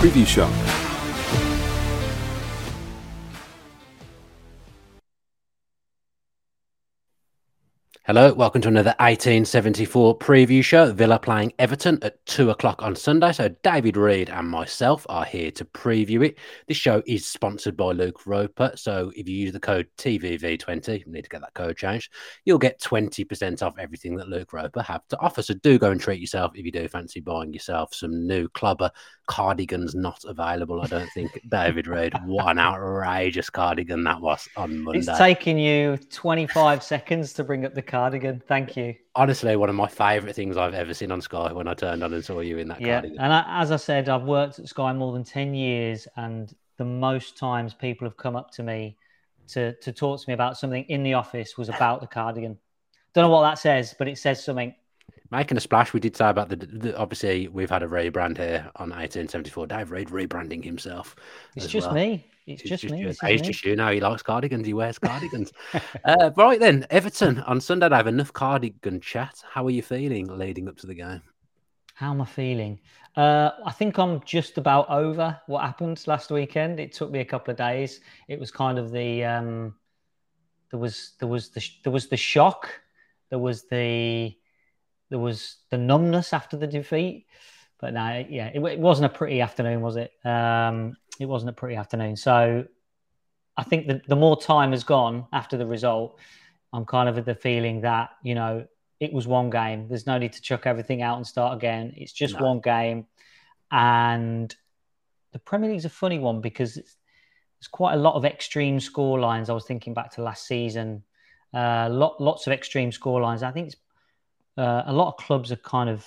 Preview Show. Hello, welcome to another 1874 preview show. Villa playing Everton at 2 o'clock on Sunday. So, David Reed and myself are here to preview it. This show is sponsored by Luke Roper. So, if you use the code TVV20, you need to get that code changed, you'll get 20% off everything that Luke Roper have to offer. So, do go and treat yourself if you do fancy buying yourself some new clubber cardigans not available. I don't think David Reed. What an outrageous cardigan that was on Monday. It's taking you 25 seconds to bring up the cardigan. Thank you. Honestly, one of my favourite things I've ever seen on Sky when I turned on and saw you in that yeah. cardigan. And I, as I said, I've worked at Sky more than 10 years, and the most times people have come up to me to, to talk to me about something in the office was about the cardigan. Don't know what that says, but it says something making a splash. We did say about the, the, obviously we've had a rebrand here on 1874. Dave Reed rebranding himself. It's just well. me. It's, it's just, just, me. Just, it's just you now. He likes cardigans. He wears cardigans. uh, right then, Everton on Sunday. I have enough cardigan chat. How are you feeling leading up to the game? How am I feeling? Uh, I think I'm just about over what happened last weekend. It took me a couple of days. It was kind of the um, there was there was the there was the shock. There was the there was the numbness after the defeat. But no, yeah, it, it wasn't a pretty afternoon, was it? Um, it wasn't a pretty afternoon. So I think that the more time has gone after the result, I'm kind of of the feeling that, you know, it was one game. There's no need to chuck everything out and start again. It's just no. one game. And the Premier League's a funny one because there's quite a lot of extreme score lines. I was thinking back to last season, uh, lot, lots of extreme score lines. I think it's uh, a lot of clubs are kind of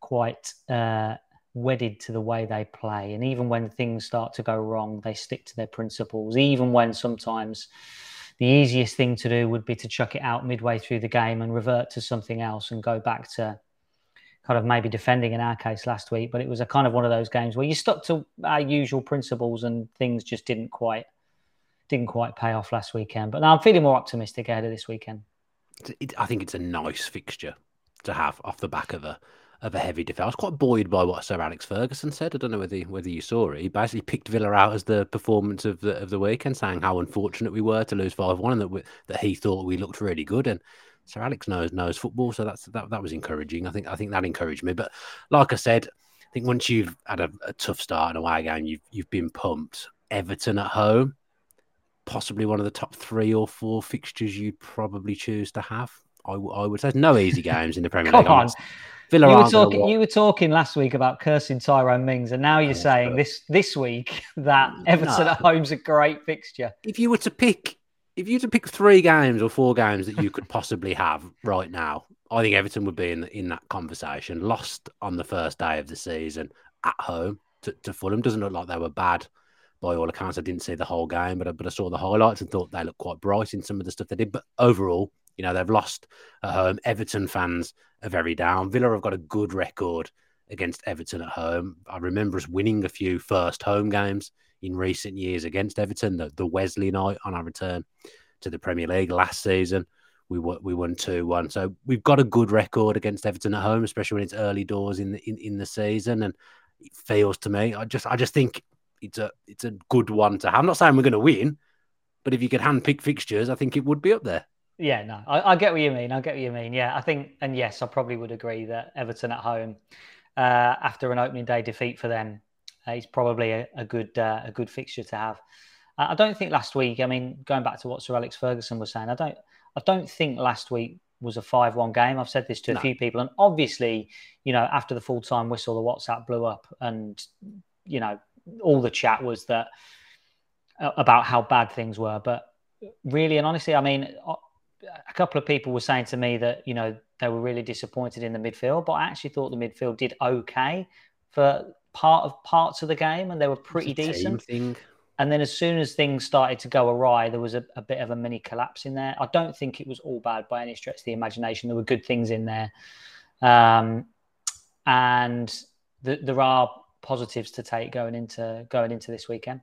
quite uh, wedded to the way they play. And even when things start to go wrong, they stick to their principles, even when sometimes the easiest thing to do would be to chuck it out midway through the game and revert to something else and go back to kind of maybe defending in our case last week. But it was a kind of one of those games where you stuck to our usual principles and things just didn't quite didn't quite pay off last weekend. But now I'm feeling more optimistic ahead of this weekend it, I think it's a nice fixture to have off the back of a of a heavy defeat. I was quite buoyed by what Sir Alex Ferguson said. I don't know whether whether you saw it. He basically picked Villa out as the performance of the of the weekend, saying how unfortunate we were to lose five one, and that we, that he thought we looked really good. And Sir Alex knows knows football, so that's that that was encouraging. I think I think that encouraged me. But like I said, I think once you've had a, a tough start in a away game, you've you've been pumped. Everton at home, possibly one of the top three or four fixtures you'd probably choose to have. I, I would say no easy games in the Premier League. Come on. Villa you were talking. You were talking last week about cursing Tyrone Mings, and now you're yeah, saying this this week that Everton no. at home's a great fixture. If you were to pick if you were to pick three games or four games that you could possibly have right now, I think Everton would be in the, in that conversation. Lost on the first day of the season at home to, to Fulham doesn't look like they were bad by all accounts. I didn't see the whole game, but I, but I saw the highlights and thought they looked quite bright in some of the stuff they did. But overall, you know, they've lost at home. Everton fans are very down. Villa have got a good record against Everton at home. I remember us winning a few first home games in recent years against Everton. The, the Wesley night on our return to the Premier League last season, we won, we won two one. So we've got a good record against Everton at home, especially when it's early doors in the in, in the season. And it feels to me, I just I just think it's a it's a good one to have. I'm not saying we're going to win, but if you could handpick fixtures, I think it would be up there. Yeah, no, I, I, get what you mean. I get what you mean. Yeah, I think, and yes, I probably would agree that Everton at home, uh, after an opening day defeat for them, uh, is probably a, a good uh, a good fixture to have. I don't think last week. I mean, going back to what Sir Alex Ferguson was saying, I don't I don't think last week was a five-one game. I've said this to a no. few people, and obviously, you know, after the full-time whistle, the WhatsApp blew up, and you know, all the chat was that uh, about how bad things were. But really and honestly, I mean, a couple of people were saying to me that you know they were really disappointed in the midfield, but I actually thought the midfield did okay for part of parts of the game, and they were pretty decent. And then as soon as things started to go awry, there was a, a, bit of a mini collapse in there. I don't think it was all bad by any stretch of the imagination. There were good things in there, um, and the, there are positives to take going into going into this weekend.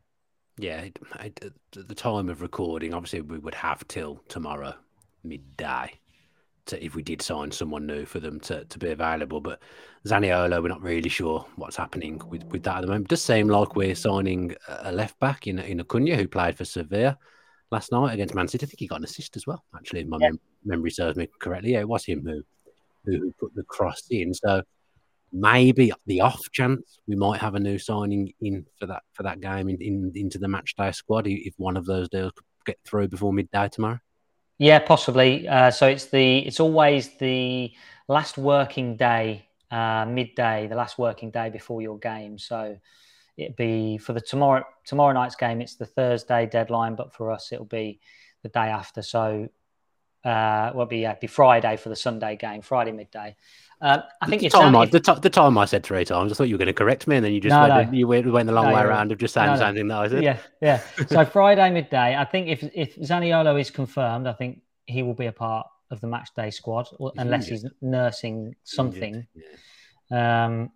Yeah, at the time of recording, obviously we would have till tomorrow midday to, if we did sign someone new for them to, to be available. But Zaniolo, we're not really sure what's happening with, with that at the moment. It does seem like we're signing a left back in in Acuna who played for Sevilla last night against Man City. I think he got an assist as well. Actually, if my yeah. mem- memory serves me correctly, yeah, it was him who who put the cross in. So maybe the off chance we might have a new signing in for that for that game in, in into the match day squad if one of those deals could get through before midday tomorrow. Yeah, possibly. Uh, so it's the it's always the last working day, uh, midday, the last working day before your game. So it'd be for the tomorrow tomorrow night's game. It's the Thursday deadline, but for us it'll be the day after. So uh, will be yeah, be Friday for the Sunday game, Friday midday. Uh, I think the time, I, the, the, time I said three times, I thought you were going to correct me, and then you just no, went, no. you went, went the long no, way around of just saying the same thing that I said. Yeah, yeah. so Friday midday, I think if if Zaniolo is confirmed, I think he will be a part of the match day squad, unless he's nursing something. Yeah. Um,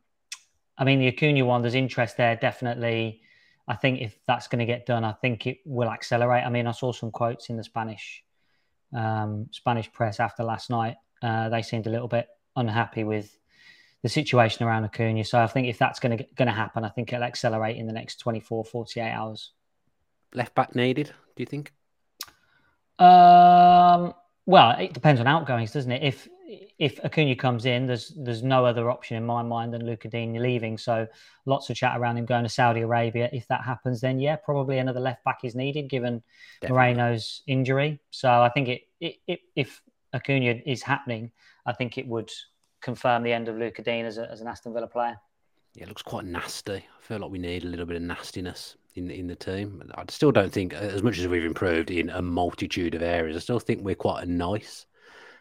I mean, the Acuna one, there's interest there, definitely. I think if that's going to get done, I think it will accelerate. I mean, I saw some quotes in the Spanish um, Spanish press after last night. Uh, they seemed a little bit unhappy with the situation around Acuna. So I think if that's going to going to happen, I think it'll accelerate in the next 24, 48 hours. Left back needed, do you think? Um, well, it depends on outgoings, doesn't it? If if Acuna comes in, there's there's no other option in my mind than Lucas Digne leaving. So lots of chat around him going to Saudi Arabia. If that happens, then yeah, probably another left back is needed given Definitely. Moreno's injury. So I think it, it, it if Acuna is happening, I think it would confirm the end of Luca Digne as, a, as an Aston Villa player. Yeah, it looks quite nasty. I feel like we need a little bit of nastiness in in the team. I still don't think, as much as we've improved in a multitude of areas, I still think we're quite a nice,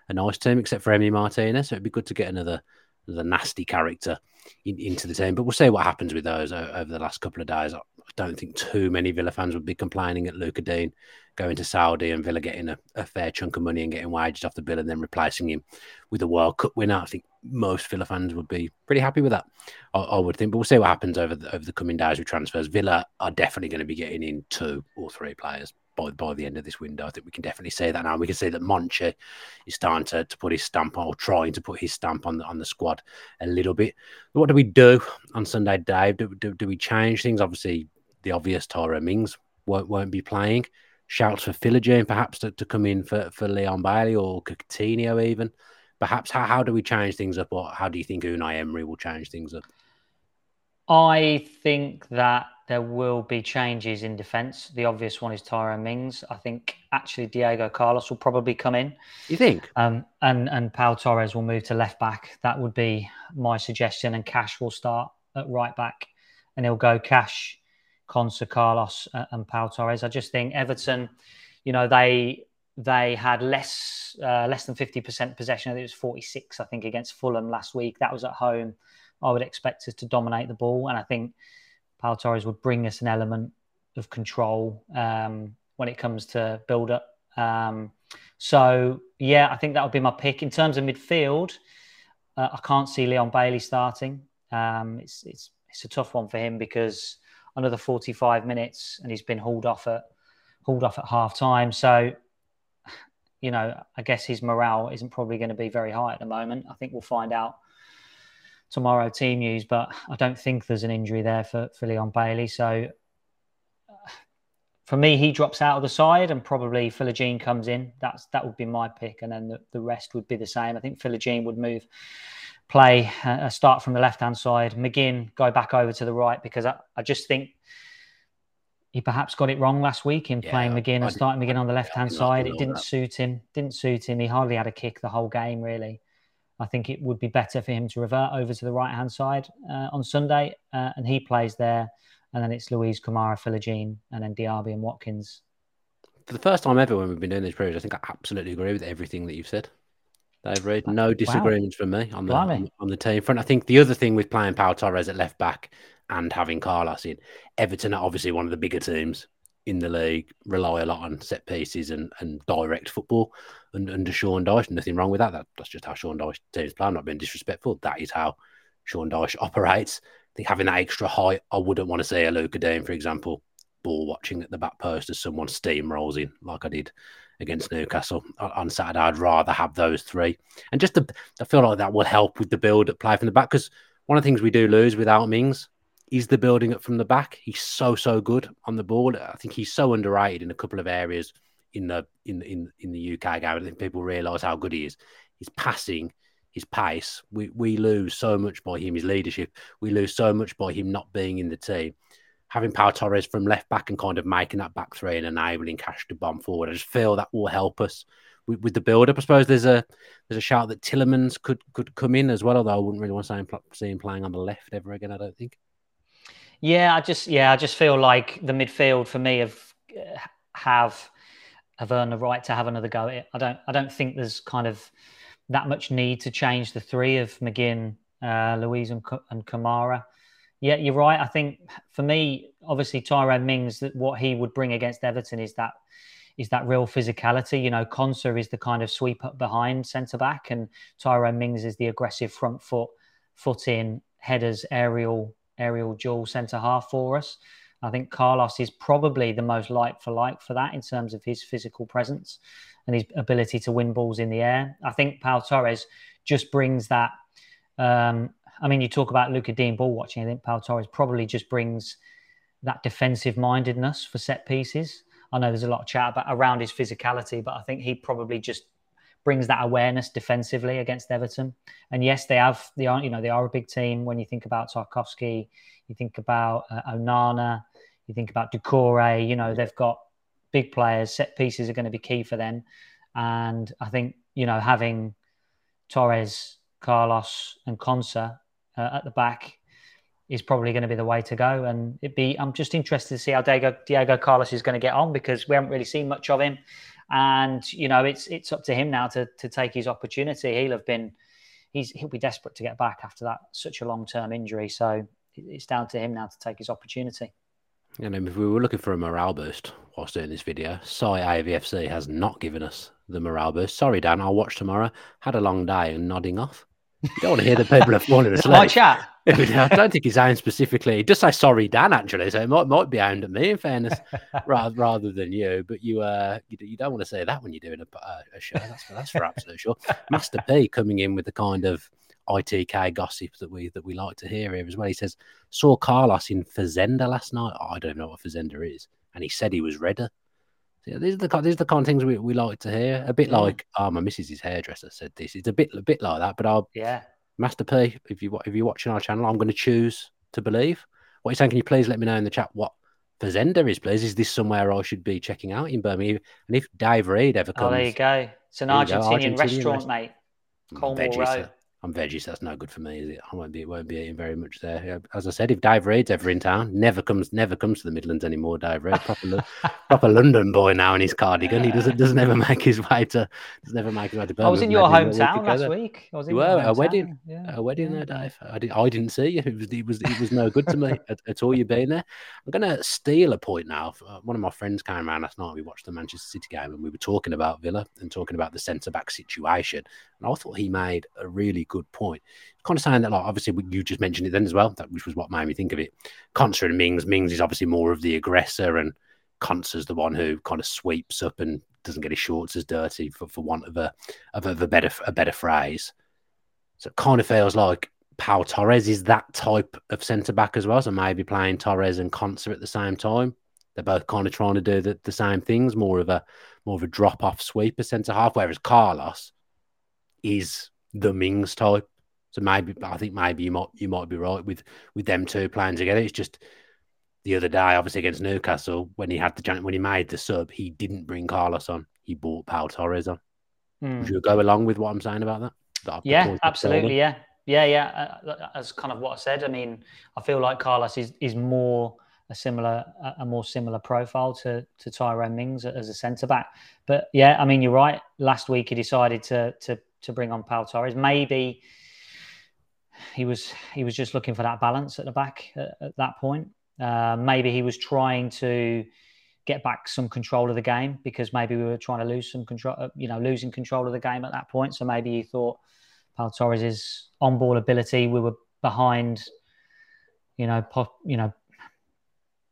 a nice team, except for Emi Martinez. So it'd be good to get another, another nasty character in, into the team. But we'll see what happens with those over the last couple of days. I don't think too many Villa fans would be complaining at Lucas Digne going to Saudi and Villa getting a, a, fair chunk of money and getting wages off the bill and then replacing him with a World Cup winner. I think most Villa fans would be pretty happy with that. I, I would think, but we'll see what happens over the, over the coming days with transfers. Villa are definitely going to be getting in two or three players by by the end of this window. I think we can definitely say that now. We can see that Monchi is starting to, to put his stamp on, or trying to put his stamp on the on the squad a little bit. What do we do on Sunday, Dave? Do, do, do we change things? Obviously, the obvious Tyrone Mings won't won't be playing shouts for Philogene perhaps to, to come in for, for Leon Bailey or Coutinho even. Perhaps how, how do we change things up or how do you think Unai Emery will change things up? I think that there will be changes in defence. The obvious one is Tyrone Mings. I think actually Diego Carlos will probably come in. You think? Um, and and Pau Torres will move to left back. That would be my suggestion. And Cash will start at right back, and he'll go Cash, Konsa, Carlos, and Pau Torres. I just think Everton, you know, they they had less uh, less than fifty percent possession. I think it was forty six. I think against Fulham last week. That was at home. I would expect us to dominate the ball, and I think Pau Torres would bring us an element of control um, when it comes to build up. Um, so yeah, I think that would be my pick in terms of midfield. Uh, I can't see Leon Bailey starting. Um, it's it's it's a tough one for him because another 45 minutes and he's been hauled off at hauled off at half time. So, you know, I guess his morale isn't probably going to be very high at the moment. I think we'll find out tomorrow team news, but I don't think there's an injury there for, for Leon Bailey. So uh, for me, he drops out of the side and probably Philogene comes in. That's that would be my pick, and then the, the rest would be the same. I think Philogene would move, play, uh, start from the left hand side. McGinn go back over to the right because I, I just think he perhaps got it wrong last week in yeah, playing McGinn and starting McGinn on the left hand side. It didn't that. suit him. Didn't suit him. He hardly had a kick the whole game really. I think it would be better for him to revert over to the right hand side uh, on Sunday, uh, and he plays there and then it's Luiz, Kamara, Philogene, and then Diaby and Watkins. For the first time ever when we've been doing this period, I think I absolutely agree with everything that you've said. Dave Reed, no disagreements wow. from me on the, on, the team front. I think the other thing with playing Pau Torres at left back and having Carlos in, Everton are obviously one of the bigger teams in the league, rely a lot on set pieces and, and direct football and under Sean Dyche. Nothing wrong with that. that. That's just how Sean Dyche teams play. I'm not being disrespectful. That is how Sean Dyche operates I think having that extra height, I wouldn't want to see a Luca Digne, for example, ball watching at the back post as someone steamrolls in like I did against Newcastle on Saturday. I'd rather have those three. And just to, I feel like that will help with the build up play from the back because one of the things we do lose without Mings is the building up from the back. He's so so good on the ball. I think he's so underrated in a couple of areas in the in in in the UK game. I think people realise how good he is. He's passing his pace. We we lose so much by him, his leadership. We lose so much by him not being in the team. Having Pau Torres from left back and kind of making that back three and enabling Cash to bomb forward, I just feel that will help us with, with the build up. I suppose there's a there's a shout that Tielemans could could come in as well, although I wouldn't really want to see him, playing on the left ever again. I don't think. Yeah, I just yeah, I just feel like the midfield for me have have have earned the right to have another go at it. I don't I don't think there's kind of that much need to change the three of McGinn, uh, Luiz, and, and Kamara. Yeah, you're right. I think for me, obviously Tyrone Mings, that what he would bring against Everton is that is that real physicality. You know, Konsa is the kind of sweep up behind centre back, and Tyrone Mings is the aggressive front foot, foot in headers, aerial aerial duel centre half for us. I think Carlos is probably the most like for like for that in terms of his physical presence and his ability to win balls in the air. I think Pau Torres just brings that. Um, I mean, you talk about Luca Digne ball watching. I think Pau Torres probably just brings that defensive mindedness for set pieces. I know there's a lot of chat about around his physicality, but I think he probably just brings that awareness defensively against Everton. And yes, they have they are you know they are a big team. When you think about Tarkowski, you think about uh, Onana, you think about Doucouré. You know they've got big players. Set pieces are going to be key for them. And I think, you know, having Torres, Carlos, and Konsa uh, at the back is probably going to be the way to go. And it'd be I'm just interested to see how Diego, Diego Carlos is going to get on because we haven't really seen much of him. And you know, it's it's up to him now to to take his opportunity. He'll have been he's he'll be desperate to get back after that such a long term injury. So it's down to him now to take his opportunity. And if we were looking for a morale boost whilst doing this video, Sai AVFC has not given us the morale boost. Sorry, Dan, I'll watch tomorrow. Had a long day and nodding off. You don't want to hear the people are falling asleep. My chat. I don't think he's aimed specifically. He does say sorry, Dan, actually. So it might, might be aimed at me, in fairness, rather, rather than you. But you uh, you, you, don't want to say that when you're doing a, a show. That's, that's for absolute sure. Master P coming in with the kind of ITK gossip that we that we like to hear here as well. He says saw Carlos in Fazenda last night. Oh, I don't know what Fazenda is, and he said he was redder. Yeah, these are the these are the kind of things we, we like to hear. A bit mm. like oh, my missus' hairdresser said this. It's a bit a bit like that. But I'll yeah, Master P, if you if you're watching our channel, I'm going to choose to believe. What you saying? Can you please let me know in the chat what Fazenda is, please? Is this somewhere I should be checking out in Birmingham? And if Dave Reed ever comes, oh, there you go. It's an Argentinian, Argentinian restaurant, restaurant, mate. Mm, Colmore Road. I'm veggie, so that's no good for me, is it? I won't be won't be eating very much there. As I said, if Dave Reed's ever in town, never comes never comes to the Midlands anymore. Dave Reed, proper proper London boy now in his cardigan. He doesn't doesn't ever make his way to doesn't ever make his way to Birmingham. I was in your hometown last week. I was in you were a wedding, yeah. a wedding yeah. there, Dave. I, did, I didn't see you. It was it was it was no good to me at, at all. You being there. I'm gonna steal a point now. Uh, one of my friends came around last night. We watched the Manchester City game and we were talking about Villa and talking about the centre back situation. And I thought he made a really good point. Kind of saying that, like, obviously, you just mentioned it then as well, that which was what made me think of it. Konsa and Mings. Mings is obviously more of the aggressor, and Konsa's the one who kind of sweeps up and doesn't get his shorts as dirty, for, for want of a of a, of a better a better phrase. So it kind of feels like Pau Torres is that type of centre back as well. So maybe playing Torres and Konsa at the same time. They're both kind of trying to do the, the same things, more of a more of a drop off sweeper centre half, whereas Carlos is the Mings type. So maybe I think maybe you might you might be right with with them two playing together. It's just the other day, obviously against Newcastle, when he had the when he made the sub, he didn't bring Carlos on. He brought Pau Torres on. Mm. Would you go along with what I'm saying about that? that yeah, absolutely. Yeah, yeah, yeah. Uh, as kind of what I said. I mean, I feel like Carlos is is more a similar, a more similar profile to to Tyrone Mings as a centre back. But yeah, I mean, you're right. Last week he decided to to to bring on Pau Torres. Maybe he was he was just looking for that balance at the back at, at that point. Uh, maybe he was trying to get back some control of the game because maybe we were trying to lose some control, uh, you know, losing control of the game at that point. So maybe he thought Pau Torres's on-ball ability, we were behind, you know, pop, you know,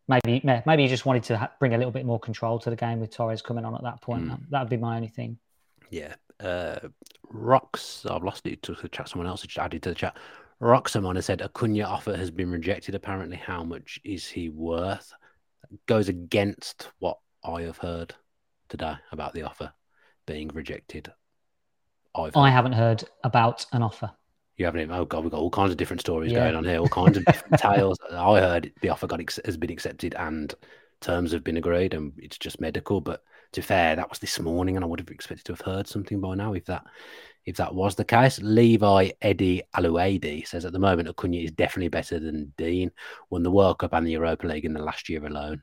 maybe maybe he just wanted to bring a little bit more control to the game with Torres coming on at that point. Mm. That would be my only thing. Yeah. Uh, Rocks, I've lost it to the chat. Someone else just added to the chat. Roxamon has said Acuna offer has been rejected. Apparently, how much is he worth? Goes against what I have heard today about the offer being rejected. I've I haven't heard about an offer. You haven't even. Oh god, we've got all kinds of different stories yeah. going on here. All kinds of different tales. I heard the offer got has been accepted and terms have been agreed, and it's just medical. But to fair, that was this morning, and I would have expected to have heard something by now if that if that was the case. Levi Eddie Aluadi says at the moment Acuna is definitely better than Digne. Won the World Cup and the Europa League in the last year alone.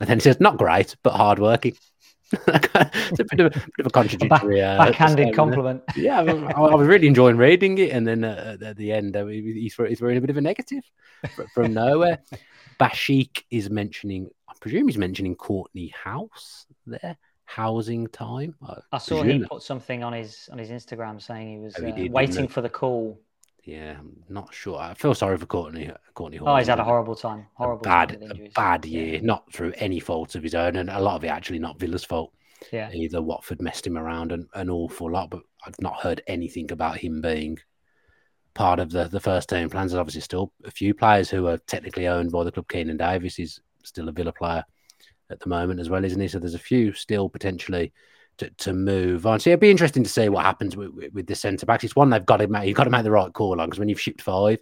And then he says, not great, but hardworking. it's a bit of a, bit of a contradictory uh, backhanded compliment. Yeah, I, I, was really enjoying reading it, and then uh, at the end, uh, he, threw, he threw in a bit of a negative from nowhere. Bashik is mentioning, I presume he's mentioning Kortney Hause there housing time. I, I saw he put something on his on his Instagram saying he was oh, he uh, waiting for the call. Yeah, I'm not sure. I feel sorry for Kortney. Kortney. Hall. Oh, he's had a horrible time. Horrible, a bad, a bad year, yeah. not through any fault of his own, and a lot of it actually not Villa's fault. Yeah, either Watford messed him around an, an awful lot, but I've not heard anything about him being part of the the first team plans. There's obviously still a few players who are technically owned by the club. Keinan Davis is still a Villa player at the moment as well, isn't he? So there's a few still potentially to, to move on. So it'd be interesting to see what happens with, with, with the centre backs. It's one they've got to make. You've got to make the right call on because when you've shipped five,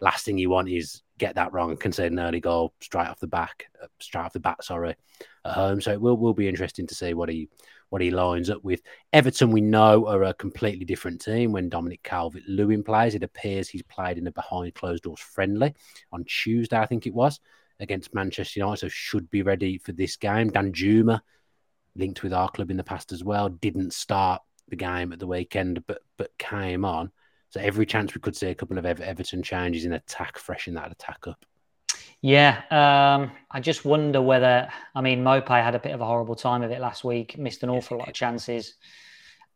last thing you want is get that wrong and concede an early goal straight off the back, uh, straight off the bat. Sorry, at home. So it will will be interesting to see what he what he lines up with. Everton, we know, are a completely different team. When Dominic Calvert Lewin plays, it appears he's played in a behind closed doors friendly on Tuesday, I think it was against Manchester United, so should be ready for this game. Danjuma, linked with our club in the past as well, didn't start the game at the weekend, but but came on. So every chance we could see a couple of Everton changes in attack, freshen that attack up. Yeah, um, I just wonder whether I mean Maupay had a bit of a horrible time of it last week, missed an awful lot of chances.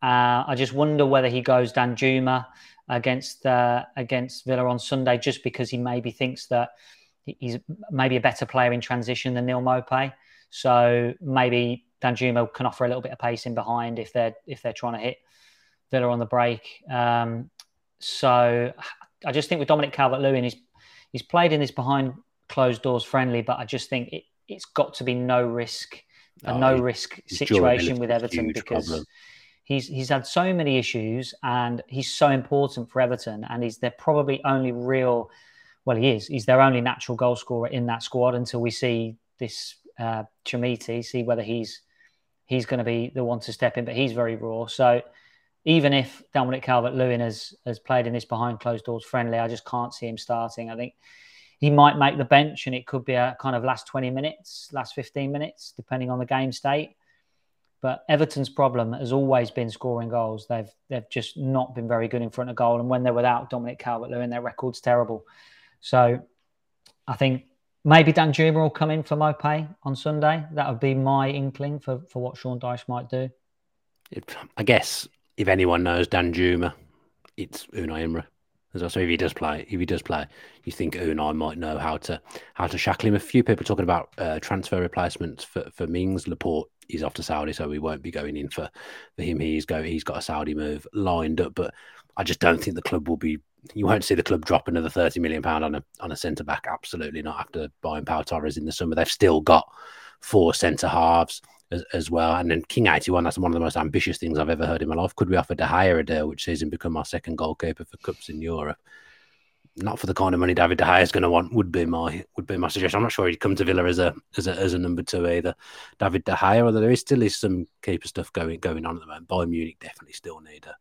Uh, I just wonder whether he goes Danjuma against uh, against Villa on Sunday, just because he maybe thinks that he's maybe a better player in transition than Neal Maupay. So maybe Danjuma can offer a little bit of pace in behind if they're if they're trying to hit Villa on the break. Um, so I just think with Dominic Calvert-Lewin, he's he's played in this behind closed doors friendly, but I just think it, it's got to be no risk a oh, no risk situation with Everton because problem. he's he's had so many issues and he's so important for Everton and he's their probably only real well, he is. He's their only natural goal scorer in that squad until we see this uh, Chermiti, see whether he's he's going to be the one to step in. But he's very raw. So even if Dominic Calvert Lewin has has played in this behind closed doors friendly, I just can't see him starting. I think he might make the bench, and it could be a kind of last twenty minutes, last fifteen minutes, depending on the game state. But Everton's problem has always been scoring goals. They've they've just not been very good in front of goal, and when they're without Dominic Calvert-Lewin, their record's terrible. So I think maybe Danjuma will come in for Maupay on Sunday. That would be my inkling for, for what Sean Dyche might do. It, I guess if anyone knows Danjuma, it's Unai Emery. So if he does play, if he does play, you think Unai might know how to how to shackle him. A few people talking about uh, transfer replacements for for Mings. Laporte he's off to Saudi, so we won't be going in for for him. He's go he's got a Saudi move lined up, but I just don't think the club will be. You won't see the club drop another thirty million pound on a on a centre back. Absolutely not. After buying Pau Torres in the summer, they've still got four centre halves as, as, well. And then King 81, that's one of the most ambitious things I've ever heard in my life. Could we offer De Gea a deal, which sees him become our second goalkeeper for cups in Europe? Not for the kind of money David De Gea is going to want. Would be my would be my suggestion. I'm not sure he'd come to Villa as a as a as a number two either. David De Gea, although there is still is some keeper stuff going going on at the moment. Bayern Munich definitely still need a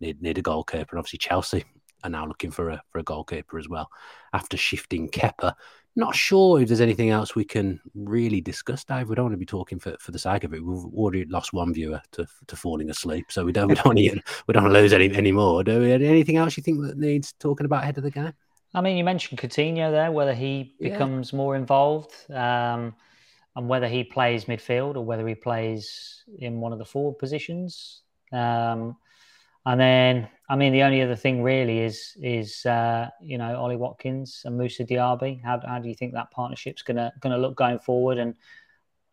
need need a goalkeeper, and obviously Chelsea are now looking for a for a goalkeeper as well after shifting Kepa not sure if there's anything else we can really discuss, Dave. We don't want to be talking for, for the sake of it. We've already lost one viewer to, to falling asleep, so we don't we don't want to, we don't lose any any more. Do we? Anything else you think that needs talking about ahead of the game? I mean, you mentioned Coutinho there, whether he yeah. becomes more involved, um, and whether he plays midfield or whether he plays in one of the forward positions. Um, and then, I mean, the only other thing really is is uh, you know Ollie Watkins and Moussa Diaby. How, how do you think that partnership's gonna gonna look going forward? And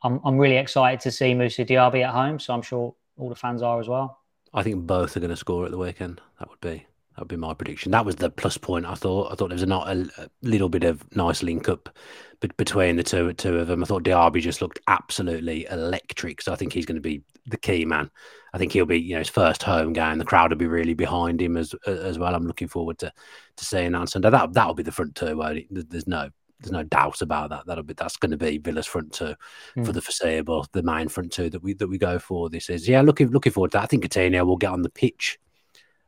I'm I'm really excited to see Moussa Diaby at home. So I'm sure all the fans are as well. I think both are going to score at the weekend. That would be that would be my prediction. That was the plus point. I thought. I thought there was a, not a, a little bit of nice link up between the two two of them. I thought Diaby just looked absolutely electric. So I think he's going to be the key man. I think he'll be you know his first home game. The crowd will be really behind him as as well. I'm looking forward to to seeing that on Sunday. That that'll be the front two. There's no there's no doubt about that. That'll be that's going to be Villa's front two mm. for the foreseeable. The main front two that we that we go for this is yeah. Looking looking forward to that. I think Coutinho will get on the pitch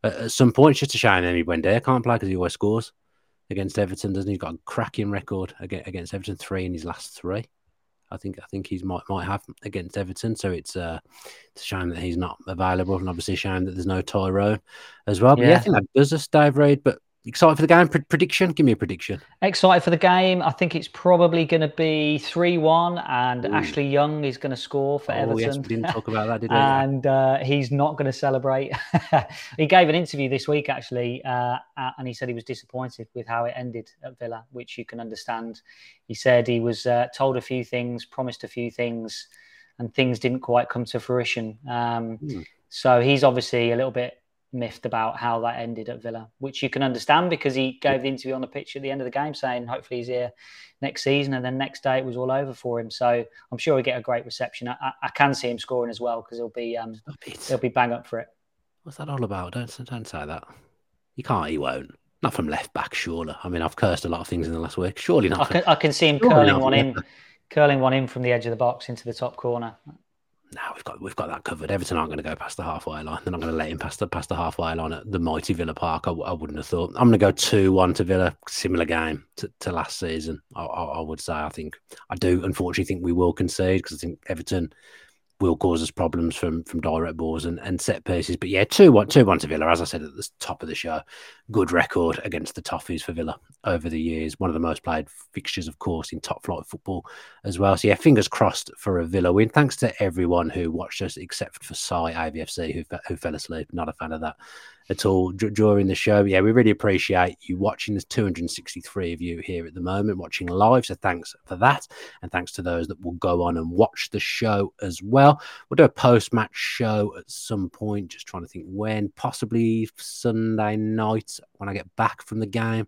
at, some point. It's just a shame Emi Buendia can't play because he always scores against Everton, doesn't he? He's got a cracking record against Everton, three in his last three. I think I think he's might might have against Everton. So it's uh, it's a shame that he's not available, and obviously a shame that there's no Tyrone as well. But yeah, yeah I think that does us, Dave Reed. But Excited for the game? prediction? Give me a prediction. Excited for the game. I think it's probably going to be 3 1, and Ooh. Ashley Young is going to score for oh, Everton. Yes, we didn't talk about that, did we? and uh, he's not going to celebrate. he gave an interview this week, actually, uh, and he said he was disappointed with how it ended at Villa, which you can understand. He said he was uh, told a few things, promised a few things, and things didn't quite come to fruition. Um, hmm. So he's obviously a little bit miffed about how that ended at Villa, which you can understand because he gave the interview on the pitch at the end of the game saying hopefully he's here next season, and then next day it was all over for him. So I'm sure he'll get a great reception. I, I can see him scoring as well because he'll be um, he'll be bang up for it. What's that all about? Don't don't say that. You can't. He won't. Not from left back, surely. I mean, I've cursed a lot of things in the last week. Surely not. I can, I can see him curling one in, curling one in from the edge of the box into the top corner now we've got we've got that covered. Everton aren't going to go past the halfway line. They're not going to let him past the past the halfway line at the mighty Villa Park. I, I wouldn't have thought. I'm going to go two one to Villa. Similar game to, to last season. I, I, I, would say. I think I do. Unfortunately, think we will concede because I think Everton will cause us problems from from direct balls and, and set pieces. But yeah, 2 1 2 1 to Villa, as I said at the top of the show. Good record against the Toffees for Villa over the years. One of the most played fixtures, of course, in top flight football as well. So yeah, fingers crossed for a Villa win. Thanks to everyone who watched us, except for Sai AVFC, who, who fell asleep. Not a fan of that at all d- during the show. Yeah, we really appreciate you watching. There's 263 of you here at the moment watching live. So thanks for that. And thanks to those that will go on and watch the show as well. We'll do a post match show at some point, just trying to think when, possibly Sunday night when I get back from the game.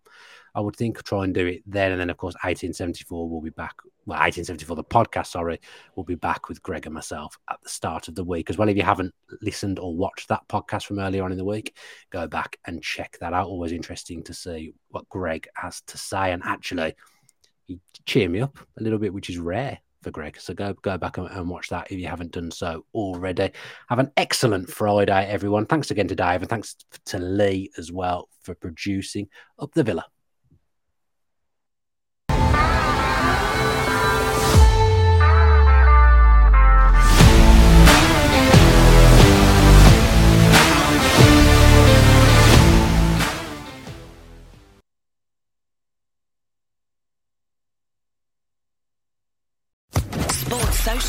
I would think try and do it then. And then, of course, 1874 will be back. Well, 1874, the podcast, sorry, will be back with Greg and myself at the start of the week as well. If you haven't listened or watched that podcast from earlier on in the week, go back and check that out. Always interesting to see what Greg has to say. And actually, he cheer me up a little bit, which is rare for Greg. So go go back and, and watch that if you haven't done so already. Have an excellent Friday, everyone. Thanks again to Dave and thanks to Lee as well for producing Up the Villa.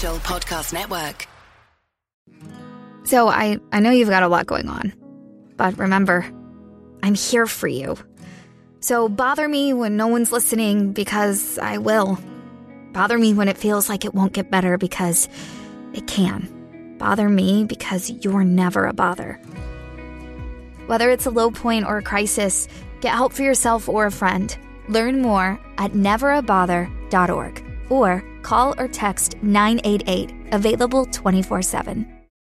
Podcast Network. So I, I know you've got a lot going on, but remember, I'm here for you. So bother me when no one's listening because I will. Bother me when it feels like it won't get better because it can. Bother me because you're never a bother. Whether it's a low point or a crisis, get help for yourself or a friend. Learn more at neverabother.org or call or text 988, available 24 7.